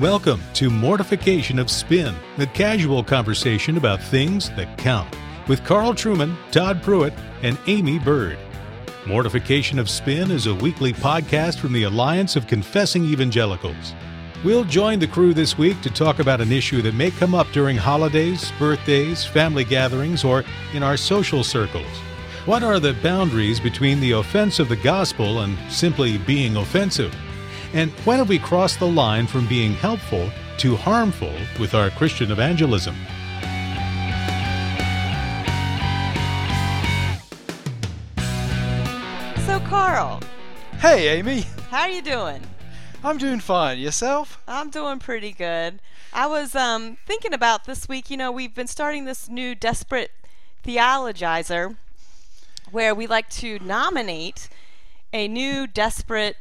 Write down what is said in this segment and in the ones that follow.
Welcome to Mortification of Spin, the casual conversation about things that count, with Carl Trueman, Todd Pruitt, and Aimee Byrd. Mortification of Spin is a weekly podcast from the Alliance of Confessing Evangelicals. We'll join the crew this week to talk about an issue that may come up during holidays, birthdays, family gatherings, or in our social circles. What are the boundaries between the offense of the gospel and simply being offensive? And when have we crossed the line from being helpful to harmful with our Christian evangelism? So, Carl, Hey, Aimee. how are you doing? I'm doing fine. Yourself? I'm doing pretty good. I was um, thinking about this week. You know, we've been starting this new desperate theologizer, where we like to nominate a new desperate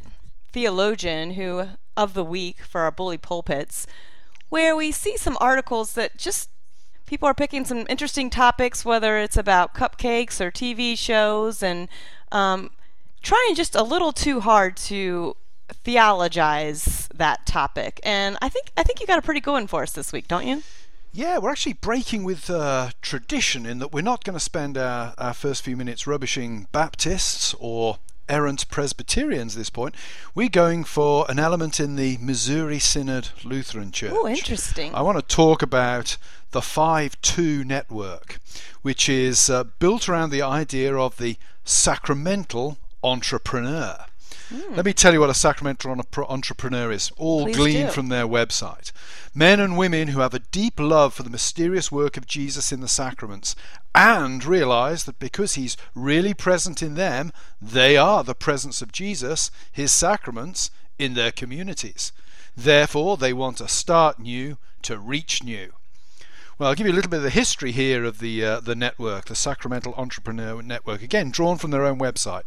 theologian who of the week for our bully pulpits, where we see some articles that just people are picking some interesting topics, whether it's about cupcakes or TV shows, and um, trying just a little too hard to theologize that topic. And I think I think you got a pretty good one for us this week, don't you? Yeah, we're actually breaking with uh, tradition in that we're not going to spend our, our first few minutes rubbishing Baptists or errant Presbyterians at this point. We're going for an element in the Missouri Synod Lutheran Church. Oh, interesting. I want to talk about the 5 2 network, which is uh, built around the idea of the sacramental entrepreneur. Let me tell you what a sacramental entre- entrepreneur is, all Please gleaned do. from their website. Men and women who have a deep love for the mysterious work of Jesus in the sacraments and realize that because he's really present in them, they are the presence of Jesus, his sacraments, in their communities. Therefore, they want to start new to reach new. Well, I'll give you a little bit of the history here of the uh, the network, the Sacramental Entrepreneur Network, again drawn from their own website.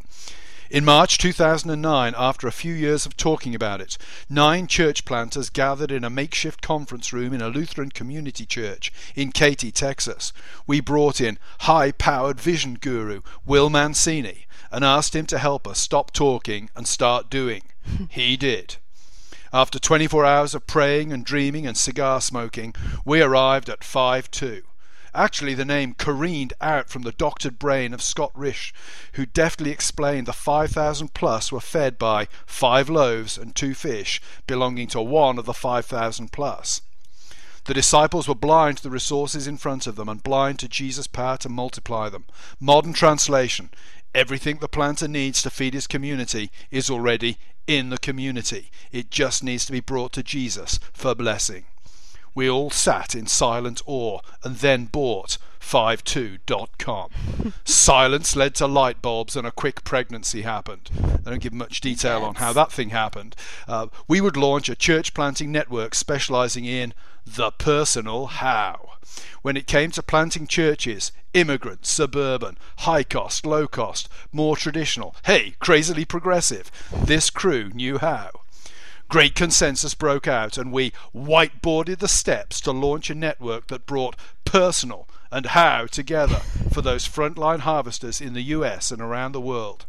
In March 2009, after a few years of talking about it, nine church planters gathered in a makeshift conference room in a Lutheran community church in Katy, Texas. We brought in high powered vision guru Will Mancini and asked him to help us stop talking and start doing. he did. After 24 hours of praying and dreaming and cigar smoking, we arrived at 5 2. Actually, the name careened out from the doctored brain of Scott Risch, who deftly explained the 5,000 plus were fed by five loaves and two fish belonging to one of the 5,000 plus. The disciples were blind to the resources in front of them and blind to Jesus' power to multiply them. Modern translation Everything the planter needs to feed his community is already in the community. It just needs to be brought to Jesus for blessing. We all sat in silent awe and then bought 52.com. Silence led to light bulbs and a quick pregnancy happened. They don't give much detail on how that thing happened. Uh, we would launch a church planting network specializing in the personal how. When it came to planting churches, immigrant, suburban, high cost, low cost, more traditional, hey, crazily progressive, this crew knew how. Great consensus broke out, and we whiteboarded the steps to launch a network that brought personal and how together for those frontline harvesters in the US and around the world.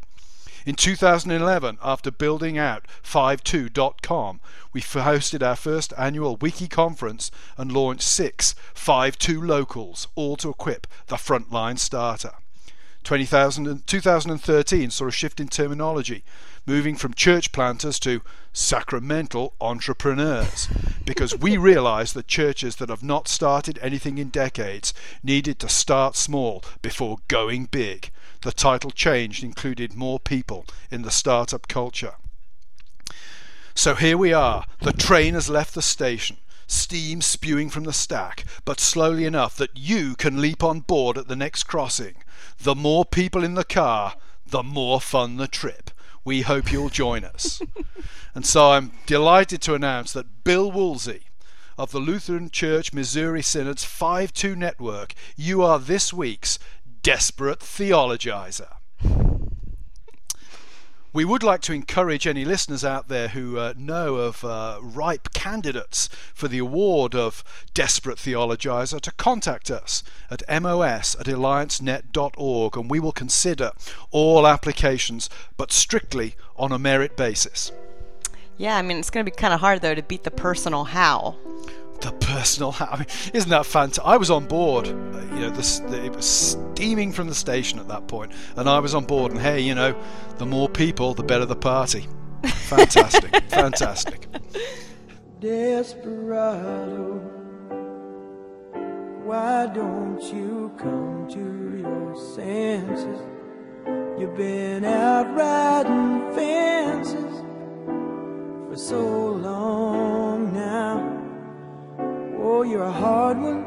In 2011, after building out 52.com, we hosted our first annual wiki conference and launched six 52 locals, all to equip the frontline starter. 20,000 2013 saw a shift in terminology, moving from church planters to sacramental entrepreneurs, because we realized that churches that have not started anything in decades needed to start small before going big. The title changed, included more people in the startup culture. So here we are. The train has left the station, steam spewing from the stack, but slowly enough that you can leap on board at the next crossing. The more people in the car, the more fun the trip. We hope you'll join us. and so I'm delighted to announce that Bill Woolsey of the Lutheran Church Missouri Synod's 5 2 network, you are this week's desperate theologizer. We would like to encourage any listeners out there who uh, know of uh, ripe candidates for the award of Desperate Theologizer to contact us at mos at alliancenet.org and we will consider all applications, but strictly on a merit basis. Yeah, I mean, it's going to be kind of hard, though, to beat the personal how. The personal how. I mean, isn't that fantastic? I was on board. You know, this, the, it was steaming from the station at that point, and I was on board. And hey, you know, the more people, the better the party. Fantastic, fantastic. Desperado, why don't you come to your senses? You've been out riding fences for so long now. Oh, you're a hard one,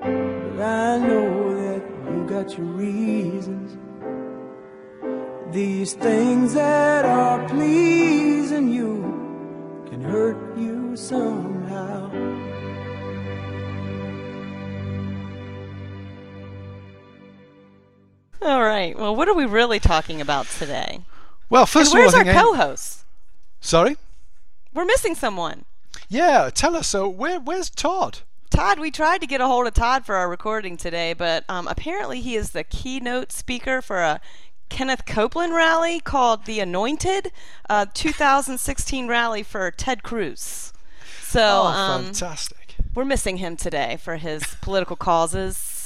but I know that you got your reasons. These things that are pleasing you can hurt you somehow. All right. Well, what are we really talking about today? Well, first and where's of all, I our co-host? Sorry. We're missing someone. Yeah, tell us. So, where, where's Todd? Todd, we tried to get a hold of Todd for our recording today, but um, apparently he is the keynote speaker for a Kenneth Copeland rally called the Anointed, uh, 2016 rally for Ted Cruz. So Oh, um, fantastic. we're missing him today for his political causes.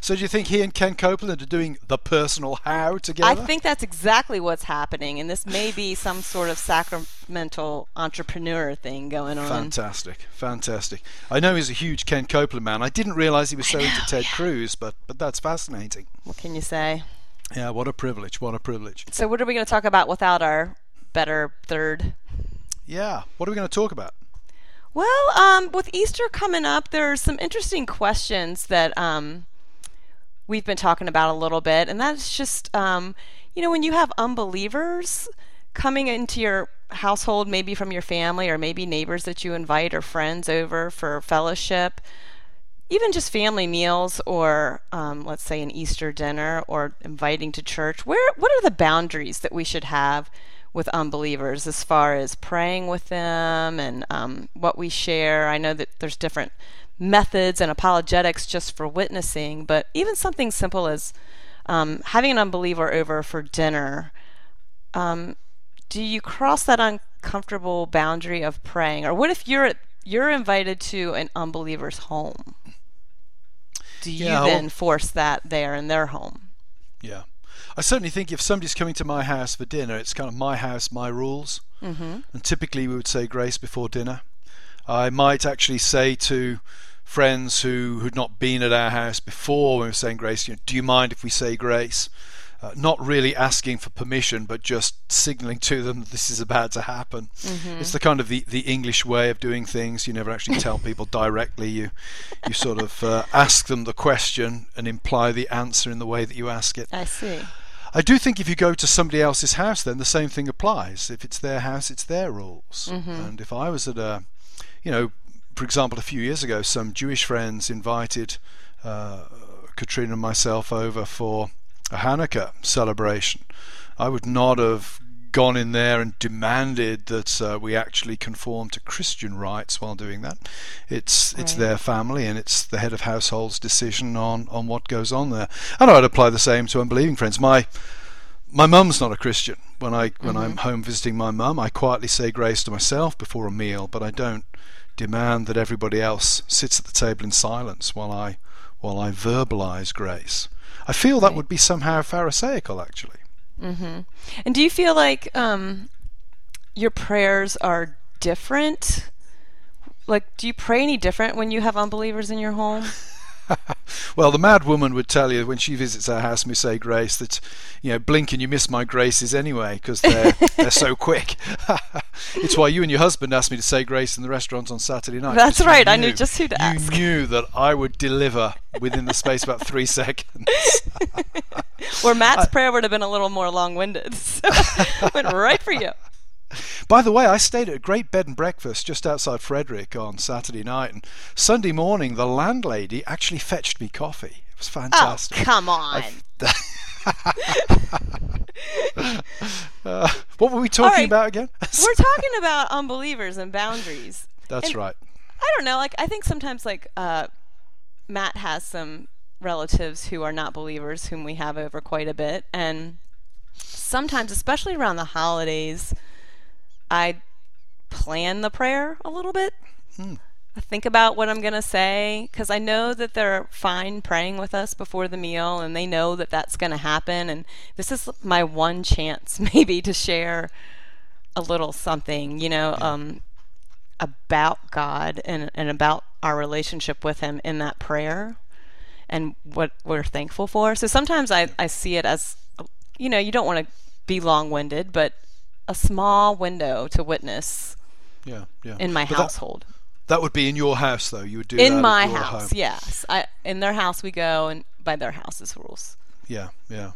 So, do you think he and Ken Copeland are doing the personal how together? I think that's exactly what's happening, and this may be some sort of sacramental entrepreneur thing going on. Fantastic, fantastic. I know he's a huge Ken Copeland man. I didn't realise he was so into Ted Cruz, but but that's fascinating. What can you say? Yeah, what a privilege! What a privilege! So, what are we going to talk about without our better third? Yeah, what are we going to talk about? Well, um, with Easter coming up, there are some interesting questions that um, we've been talking about a little bit, and that's just, um, you know, when you have unbelievers coming into your household, maybe from your family or maybe neighbors that you invite or friends over for fellowship, even just family meals or um, let's say an Easter dinner or inviting to church. Where what are the boundaries that we should have with unbelievers as far as praying with them and um, what we share? I know that there's different methods and apologetics just for witnessing, but even something simple as um, having an unbeliever over for dinner. Um, do you cross that uncomfortable boundary of praying, or what if you're you're invited to an unbeliever's home? Do you Yeah, then well- force that there in their home? Yeah, I certainly think if somebody's coming to my house for dinner, it's kind of my house, my rules. Mm-hmm. And typically, we would say grace before dinner. I might actually say to friends who had not been at our house before when we were saying grace, you know, do you mind if we say grace? Uh, not really asking for permission, but just signaling to them that this is about to happen. It's the kind of the, the English way of doing things. You never actually tell people directly. You you sort of uh, ask them the question and imply the answer in the way that you ask it. I see. I do think if you go to somebody else's house, then the same thing applies. If it's their house, it's their rules. And if I was at a, you know, for example, a few years ago, some Jewish friends invited uh, Katrina and myself over for a Hanukkah celebration, I would not have gone in there and demanded that uh, we actually conform to Christian rites while doing that. It's it's their family and it's the head of household's decision on, on what goes on there. And I'd apply the same to unbelieving friends. My my mum's not a Christian. When I when I'm home visiting my mum, I quietly say grace to myself before a meal, but I don't demand that everybody else sits at the table in silence while I while I verbalize grace. I feel that would be somehow pharisaical, actually. Mm-hmm. And do you feel like um, your prayers are different? Like, do you pray any different when you have unbelievers in your home? Well, the mad woman would tell you when she visits our house we say grace that, you know, blink and you miss my graces anyway because they're, they're so quick. it's why you and your husband asked me to say grace in the restaurant on Saturday night. That's right, I knew just who to you ask. You knew that I would deliver within the space of about three seconds. Where Matt's prayer would have been a little more long-winded, so went right for you. By the way, I stayed at a great bed and breakfast just outside Frederick on Saturday night, and Sunday morning the landlady actually fetched me coffee. It was Oh, fantastic. come on! Uh, what were we talking right. about again? We're talking about unbelievers and boundaries. That's and- right. I don't know. Like I think sometimes like uh, Matt has some relatives who are not believers whom we have over quite a bit, and sometimes, especially around the holidays, I plan the prayer a little bit. I think about what I'm going to say because I know that they're fine praying with us before the meal and they know that that's going to happen. And this is my one chance, maybe, to share a little something, you know, um, about God and, and about our relationship with Him in that prayer and what we're thankful for. So sometimes I, I see it as, you know, you don't want to be long winded, but a small window to witness Yeah, yeah. in my But household. That, would be in your house, though. You would do that in my house, home. yes. I, in their house we go, and by their house's rules. Yeah, yeah.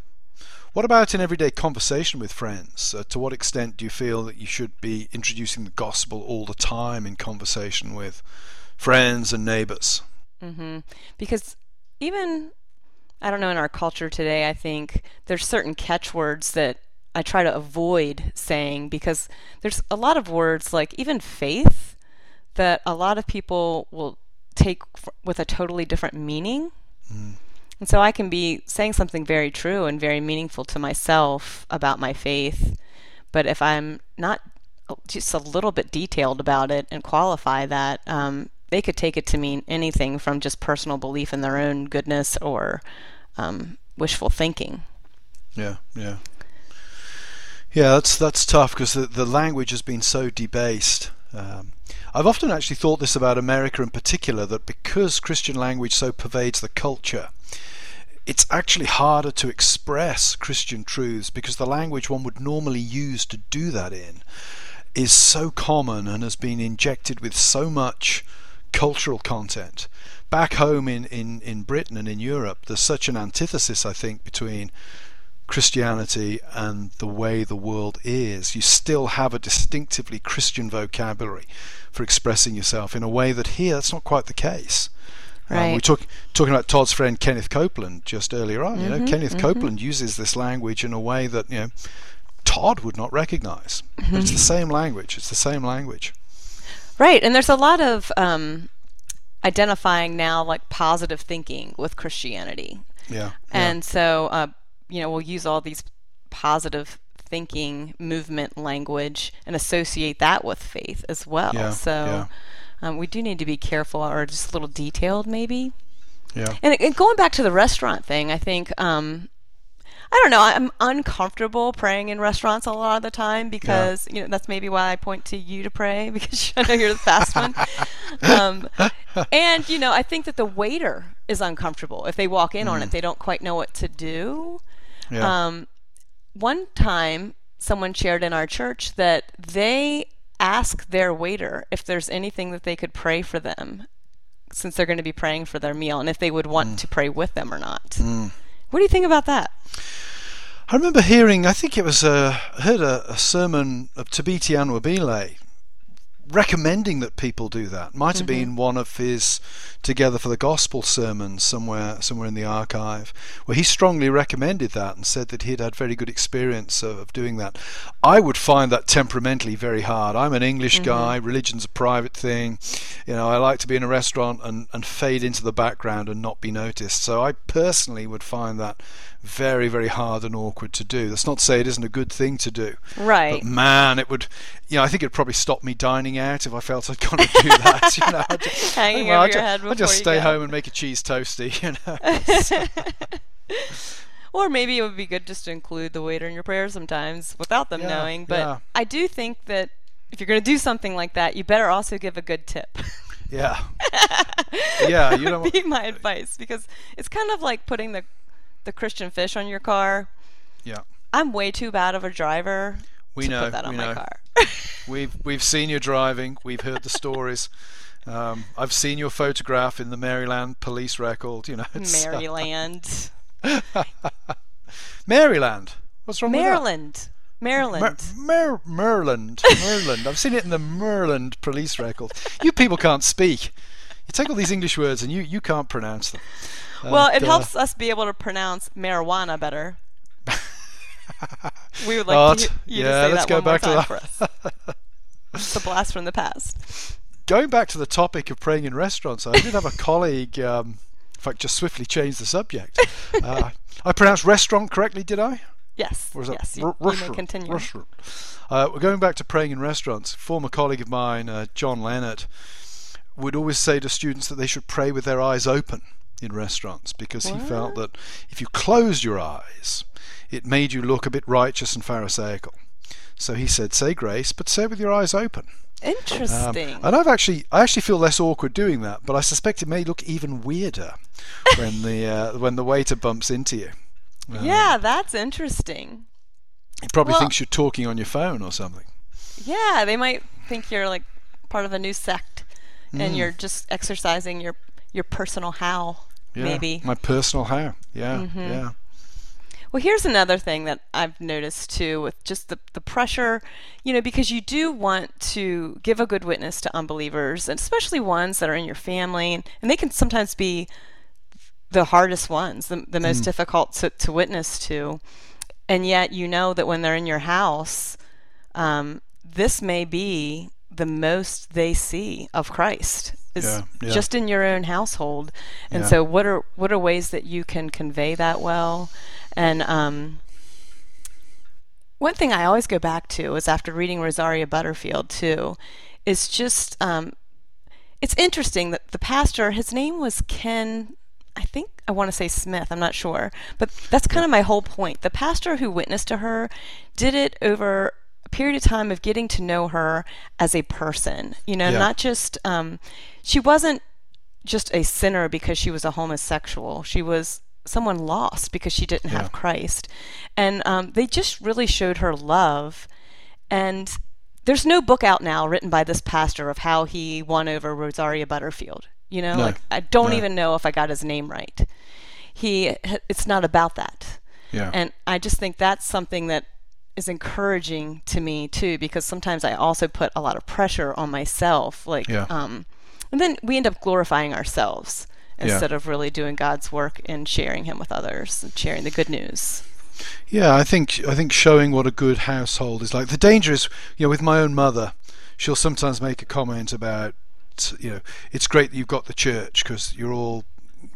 What about in everyday conversation with friends? Uh, to what extent do you feel that you should be introducing the gospel all the time in conversation with friends and neighbors? Mm-hmm. because even I don't know in our culture today, I think there's certain catchwords that I try to avoid saying because there's a lot of words like even faith that a lot of people will take f- with a totally different meaning. And so I can be saying something very true and very meaningful to myself about my faith, but if I'm not just a little bit detailed about it and qualify that, um, they could take it to mean anything from just personal belief in their own goodness or um, wishful thinking. Yeah, yeah. Yeah, that's that's tough because the, the language has been so debased. Um, I've often actually thought this about America in particular that because Christian language so pervades the culture, it's actually harder to express Christian truths because the language one would normally use to do that in is so common and has been injected with so much cultural content. Back home in, in, in Britain and in Europe, there's such an antithesis, I think, between Christianity and the way the world is. You still have a distinctively Christian vocabulary for expressing yourself in a way that here that's not quite the case. Um, we Right. talk, talking about Todd's friend Kenneth Copeland just earlier on. You know, Kenneth Copeland uses this language in a way that you know Todd would not recognize. But it's the same language. It's the same language. Right, and there's a lot of um, identifying now like positive thinking with Christianity. Yeah. yeah. And so, uh, you know, we'll use all these positive thinking movement language and associate that with faith as well. Yeah, so um, we do need to be careful or just a little detailed, maybe. yeah. And, and going back to the restaurant thing, I think um, I don't know. I'm uncomfortable praying in restaurants a lot of the time because you know that's maybe why I point to you to pray because I know you're the fast one. Um, and you know, I think that the waiter is uncomfortable if they walk in on it. They don't quite know what to do. Yeah. Um, one time, someone shared in our church that they ask their waiter if there's anything that they could pray for them since they're going to be praying for their meal and if they would want mm. to pray with them or not. Mm. What do you think about that? I remember hearing, I think it was a, I heard a, a sermon of Thabiti Anyabwile recommending that people do that. Might have mm-hmm. been one of his Together for the Gospel sermons somewhere somewhere in the archive, where he strongly recommended that and said that he'd had very good experience of, of doing that. I would find that temperamentally very hard. I'm an English mm-hmm. guy, religion's a private thing. You know, I like to be in a restaurant and, and fade into the background and not be noticed. So I personally would find that very, very hard and awkward to do. That's not to say it isn't a good thing to do. Right. But man, it would, you know, I think it'd probably stop me dining out if I felt I'd got to do that. You know, I'd just, Hanging well, over I'd your head I'd just stay go. home and make a cheese toasty, you know. Or maybe it would be good just to include the waiter in your prayers sometimes without them Yeah, knowing. But yeah. I do think that if you're going to do something like that, you better also give a good tip. yeah. Yeah, you know. be my advice because it's kind of like putting the the Christian fish on your car. Yeah. I'm way too bad of a driver We to know. put that on my know. car. We've we've seen you driving. We've heard the stories. Um, I've seen your photograph in the Maryland police record. You know, it's, uh, Maryland, Maryland. What's wrong Maryland, Maryland. with that? Mer- Mer- Maryland, Maryland. I've seen it in the Maryland police record. You people can't speak. You take all these English words and you, you can't pronounce them. Well, it helps us be able to pronounce marijuana better. we would like Oh, to, you yeah, to say let's that go one more back to time that. for us. it's a blast from the past. Going back to the topic of praying in restaurants, I did have a colleague. Um, in fact, just swiftly change the subject. Uh, I pronounced restaurant correctly, did I? Yes. Or that yes. You, r- you may restaurant? continue. Restaurant. Uh, we're going back to praying in restaurants. Former colleague of mine, uh, John Leonard, would always say to students that they should pray with their eyes open in restaurants because he felt that if you closed your eyes, it made you look a bit righteous and pharisaical. So he said, say grace, but say it with your eyes open. Um, Interesting. and I've actually, I actually feel less awkward doing that, but I suspect it may look even weirder when the uh, when the waiter bumps into you. yeah, that's interesting. He probably Well- thinks you're talking on your phone or something. Yeah, they might think you're like part of a new sect, Mm. and you're just exercising your your personal how. Yeah, Maybe. my personal hair. Yeah, Mm-hmm. yeah, Well, here's another thing that I've noticed too with just the, the pressure, you know, because you do want to give a good witness to unbelievers, and especially ones that are in your family, and, and they can sometimes be the hardest ones, the, the most difficult to, to witness to. And yet, you know that when they're in your house, um, this may be the most they see of Christ is Yeah, yeah. just in your own household. And Yeah. so, what are what are ways that you can convey that well? And um, one thing I always go back to is after reading Rosaria Butterfield too, is just um, it's interesting that the pastor, his name was Ken. I think I want to say Smith. I'm not sure, but that's kind of my whole point. The pastor who witnessed to her did it over period of time of getting to know her as a person. You know, Yeah. not just um, she wasn't just a sinner because she was a homosexual. She was someone lost because she didn't Yeah. have Christ, and um, they just really showed her love. And there's no book out now written by this pastor of how he won over Rosaria Butterfield. You know, No. like I don't No. even know if I got his name right. He, it's not about that. yeah. And I just think that's something that is encouraging to me too, because sometimes I also put a lot of pressure on myself. Like, Yeah. um, and then we end up glorifying ourselves Yeah. instead of really doing God's work and sharing Him with others and sharing the good news. Yeah, I think I think showing what a good household is like. The danger is, you know, with my own mother, she'll sometimes make a comment about, you know, it's great that you've got the church because you're all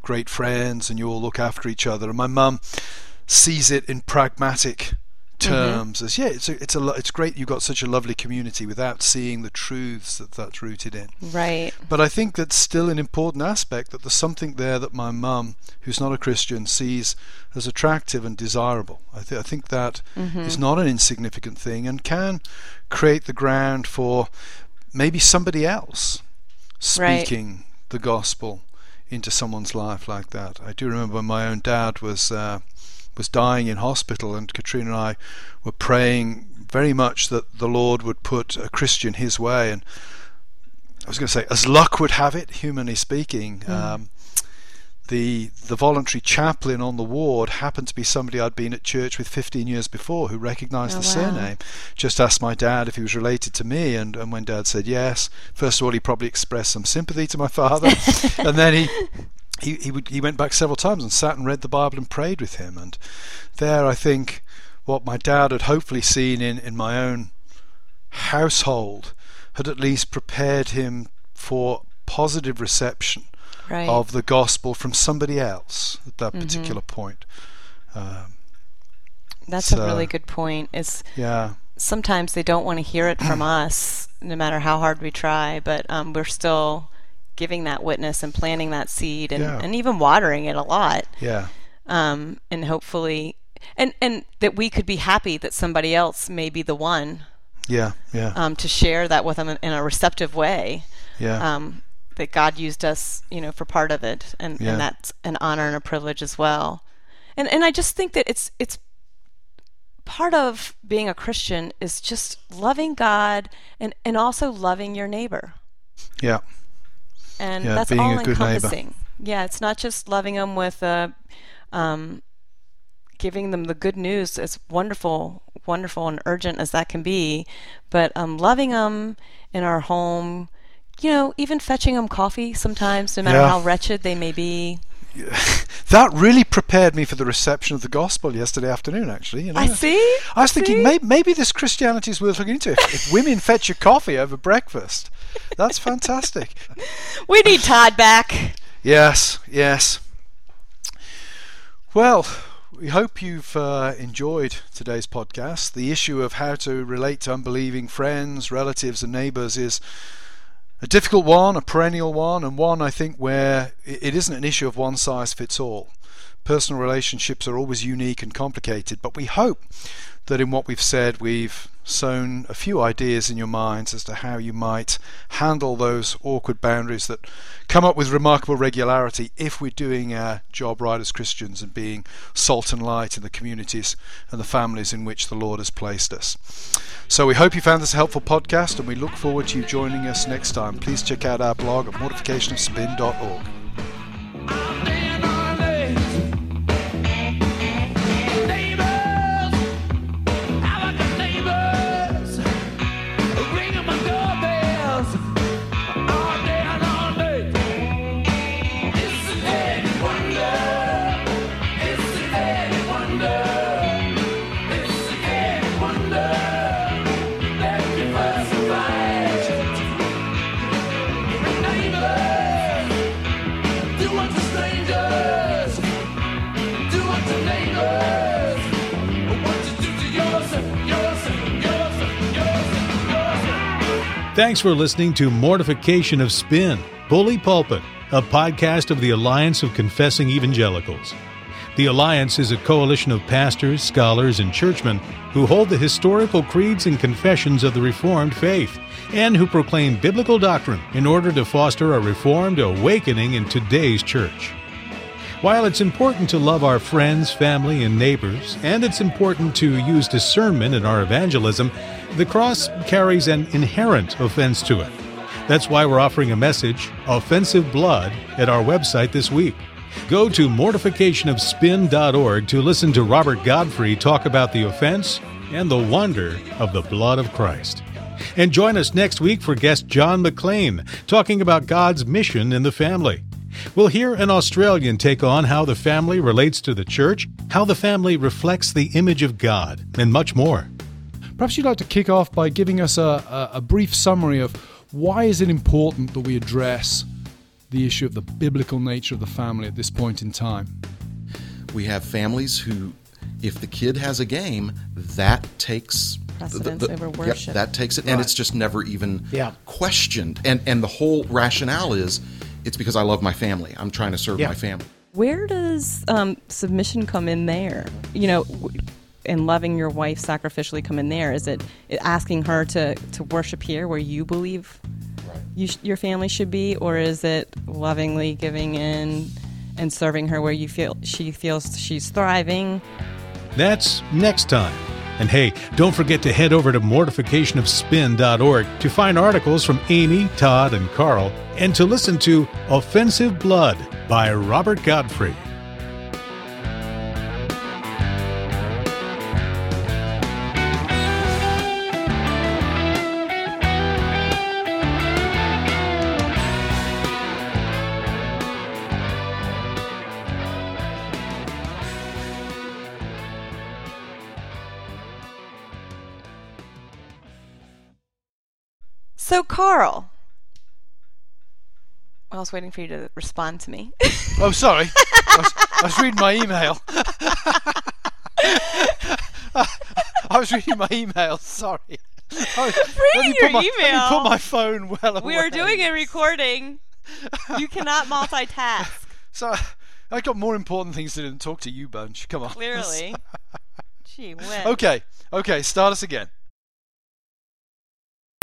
great friends and you all look after each other. And my mum sees it in pragmatic terms as yeah, it's a, it's a lo- it's great you've got such a lovely community without seeing the truths that that's rooted in. Right. But I think that's still an important aspect that there's something there that my mum, who's not a Christian, sees as attractive and desirable. I, th- I think that is not an insignificant thing and can create the ground for maybe somebody else Right. speaking the gospel into someone's life like that. I do remember when my own dad was uh, was dying in hospital, and Katrina and I were praying very much that the Lord would put a Christian his way. And I was going to say, as luck would have it, humanly speaking, Mm. um, the the voluntary chaplain on the ward happened to be somebody I'd been at church with 15 years before who recognised Oh, the wow. surname. Just asked my dad if he was related to me, and, and when dad said yes, first of all he probably expressed some sympathy to my father, and then he. He, he would he went back several times and sat and read the Bible and prayed with him and there I think what my dad had hopefully seen in, in my own household had at least prepared him for positive reception Right. of the gospel from somebody else at Mm-hmm. that particular point. Um, That's so- a really good point. Is yeah, sometimes they don't want to hear it from us, no matter how hard we try, but um, we're still giving that witness and planting that seed and, Yeah. and even watering it a lot. yeah, Um, and hopefully, and, and that we could be happy that somebody else may be the one yeah, yeah, um, to share that with them in, in a receptive way. yeah, Um, that God used us, you know, for part of it, and, Yeah. and that's an honor and a privilege as well. And and I just think that it's it's part of being a Christian is just loving God and and also loving your neighbor, yeah, and Yeah, that's being all a good neighbor. encompassing. Yeah, it's not just loving them with uh, um, giving them the good news as wonderful, wonderful and urgent as that can be, but um, loving them in our home. You know, even fetching them coffee sometimes, no matter Yeah. how wretched they may be. That really prepared me for the reception of the gospel yesterday afternoon. Actually, you know, I see. I was thinking maybe, maybe this Christianity is worth looking into. If, if women fetch you coffee over breakfast, that's fantastic. We need Todd back. Yes, yes. Well, We hope you've uh, enjoyed today's podcast. The issue of how to relate to unbelieving friends, relatives, and neighbors is a difficult one, a perennial one, and one I think where it isn't an issue of one size fits all. Personal relationships are always unique and complicated, but we hope that in what we've said, we've sown a few ideas in your minds as to how you might handle those awkward boundaries that come up with remarkable regularity if we're doing our job right as Christians and being salt and light in the communities and the families in which the Lord has placed us. So we hope you found this a helpful podcast and we look forward to you joining us next time. Please check out our blog at mortificationofspin.org. Thanks for listening to Mortification of Spin, Bully Pulpit, a podcast of the Alliance of Confessing Evangelicals. The Alliance is a coalition of pastors, scholars, and churchmen who hold the historical creeds and confessions of the Reformed faith and who proclaim biblical doctrine in order to foster a Reformed awakening in today's church. While it's important to love our friends, family, and neighbors, and it's important to use discernment in our evangelism, the cross carries an inherent offense to it. That's why we're offering a message, Offensive Blood, at our website this week. Go to mortificationofspin.org to listen to Robert Godfrey talk about the offense and the wonder of the blood of Christ. And join us next week for guest John McClean talking about God's mission in the family. We'll hear an Australian take on how the family relates to the church, how the family reflects the image of God, and much more. Perhaps you'd like to kick off by giving us a, a, a brief summary of why is it important that we address the issue of the biblical nature of the family at this point in time? We have families who, if the kid has a game, that takes Precedence over yep, that takes it, and it's just never even Yeah. questioned. And and the whole rationale is, it's because I love my family. I'm trying to serve Yeah. my family. Where does um, submission come in there? You know, w- and loving your wife sacrificially come in there? Is it asking her to, to worship here where you believe you sh- your family should be, or is it lovingly giving in and serving her where you feel she feels she's thriving? That's next time. And hey, don't forget to head over to mortificationofspin.org to find articles from Aimee, Todd, and Carl, and to listen to Offensive Blood by Robert Godfrey. So, Carl, I was waiting for you to respond to me. Oh, sorry. I, was, I was reading my email. I was reading my email. Sorry. I was- Reading your my, email? put my phone well away. we are doing a recording. You cannot multitask. So I got more important things to do than talk to you, bunch. Come on. Clearly. Gee whiz. Okay. Okay. Start us again.